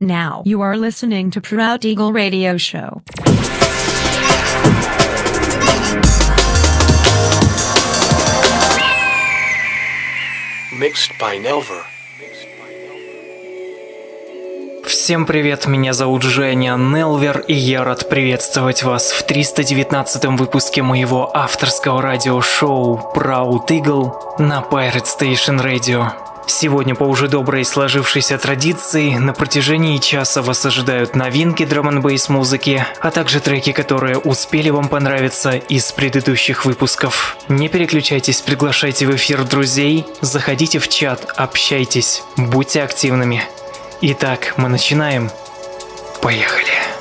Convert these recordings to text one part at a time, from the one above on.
Now you are listening to Proud Eagle Radio Show. Mixed by Nelver. Всем привет, меня зовут Женя Нелвер, и я рад приветствовать вас в 319 выпуске моего авторского радиошоу Proud Eagle на Pirate Station Radio. Сегодня по уже доброй сложившейся традиции на протяжении часа вас ожидают новинки драм н музыки, а также треки, которые успели вам понравиться из предыдущих выпусков. Не переключайтесь, приглашайте в эфир друзей, заходите в чат, общайтесь, будьте активными. Итак, мы начинаем. Поехали.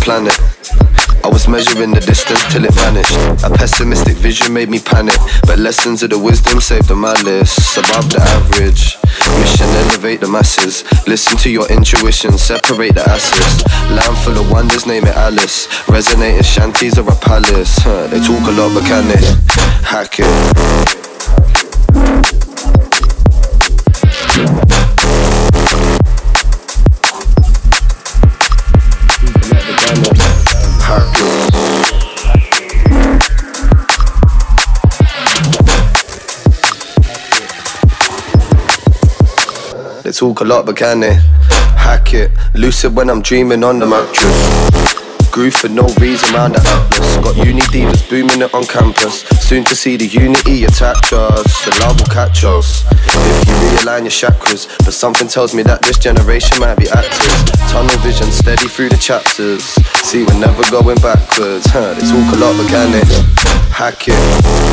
Planet. I was measuring the distance till it vanished. A pessimistic vision made me panic, but lessons of the wisdom saved the malice. Above the average, mission elevate the masses. Listen to your intuition, separate the asses. Land full of wonders, name it Alice. Resonating shanties or a palace. Huh, they talk a lot, but can they hack it? They talk a lot, but can they hack it? Lucid when I'm dreaming on the mattress. Groove for no reason round the atlas. Got uni divas booming it on campus. Soon to see the unity attach us. The love will catch us. If you realign your chakras, but something tells me that this generation might be active. Tunnel vision steady through the chapters. See, we're never going backwards. Huh, they talk a lot, but can they hack it?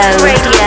Radio.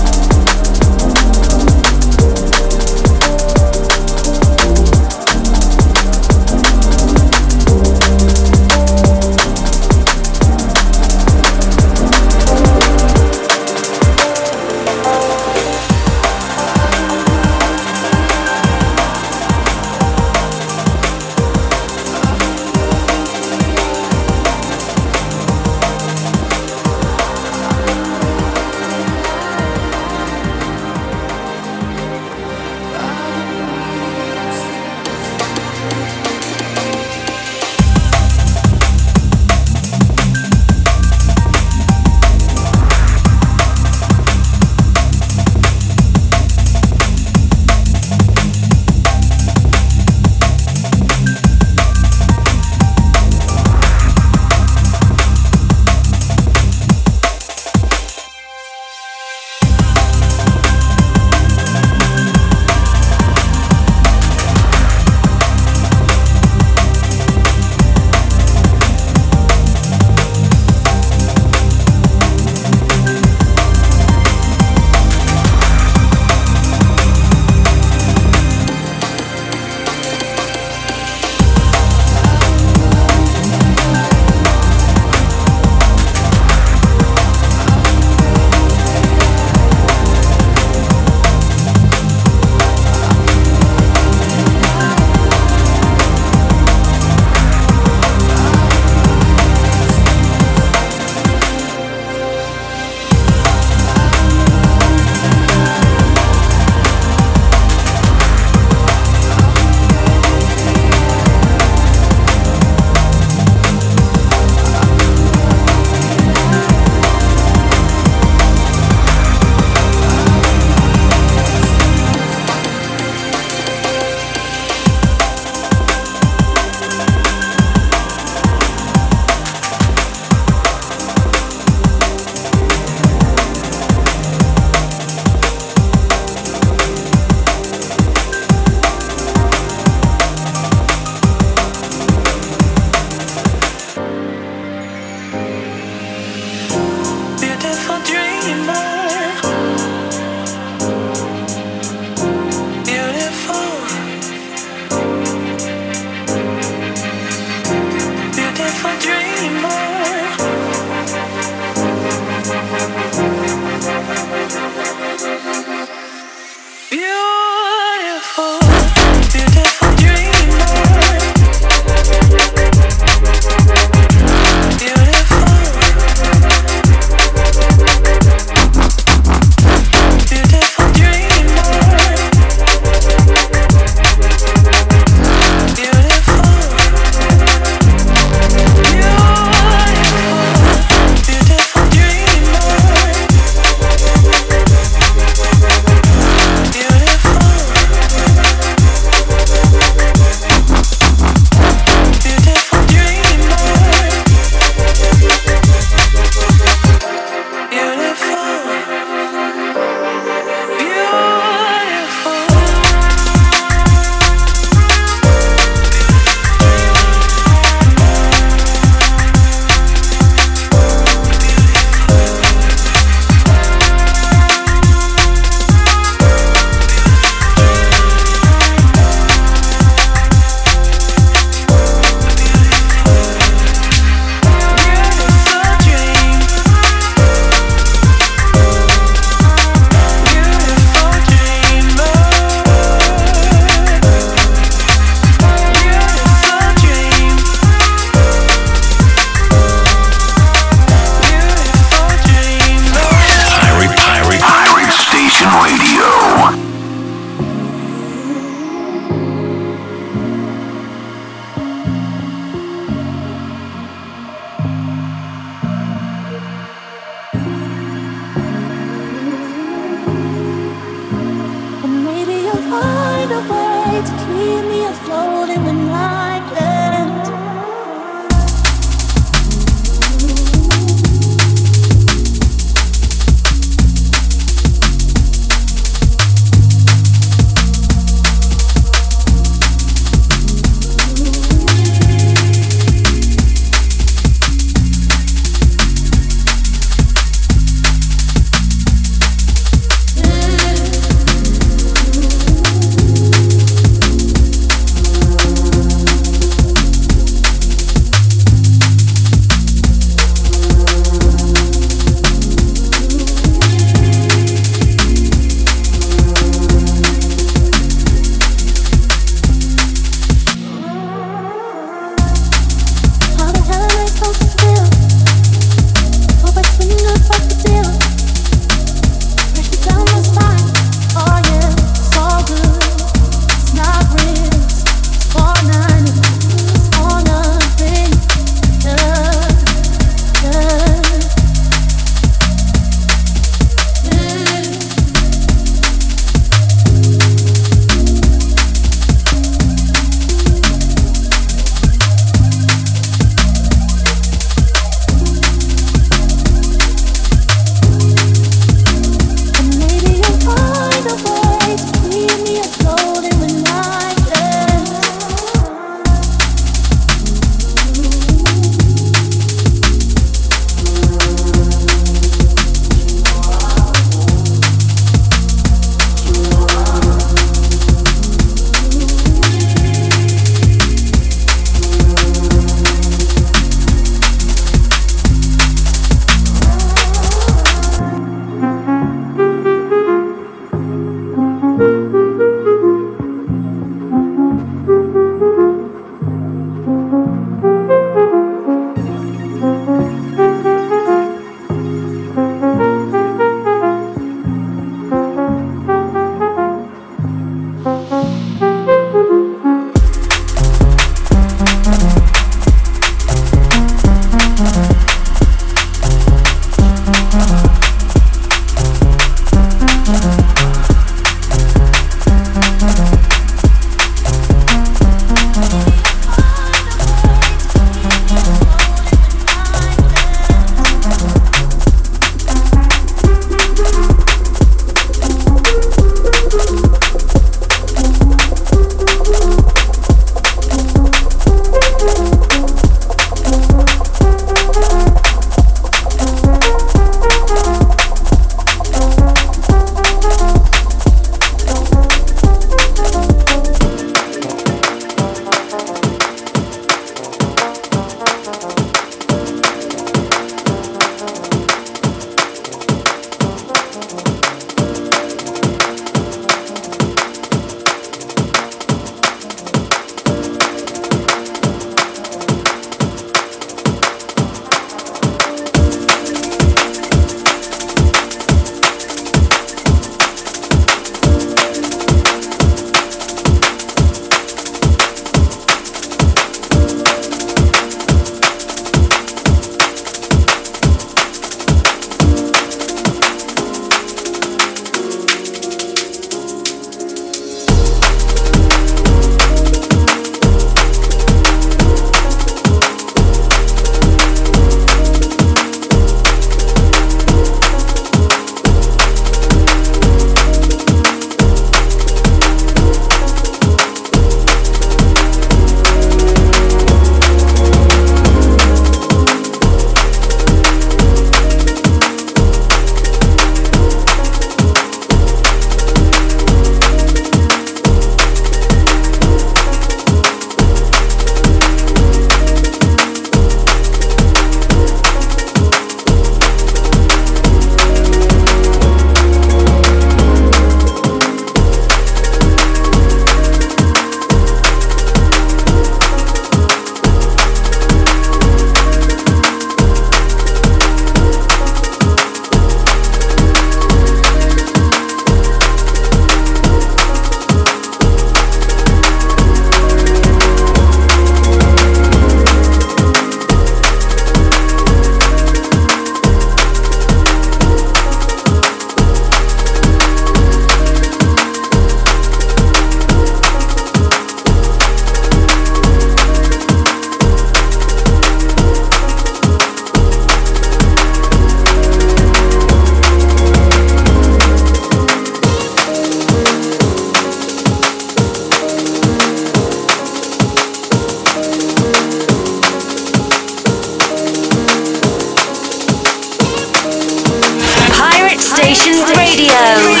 Station Radio.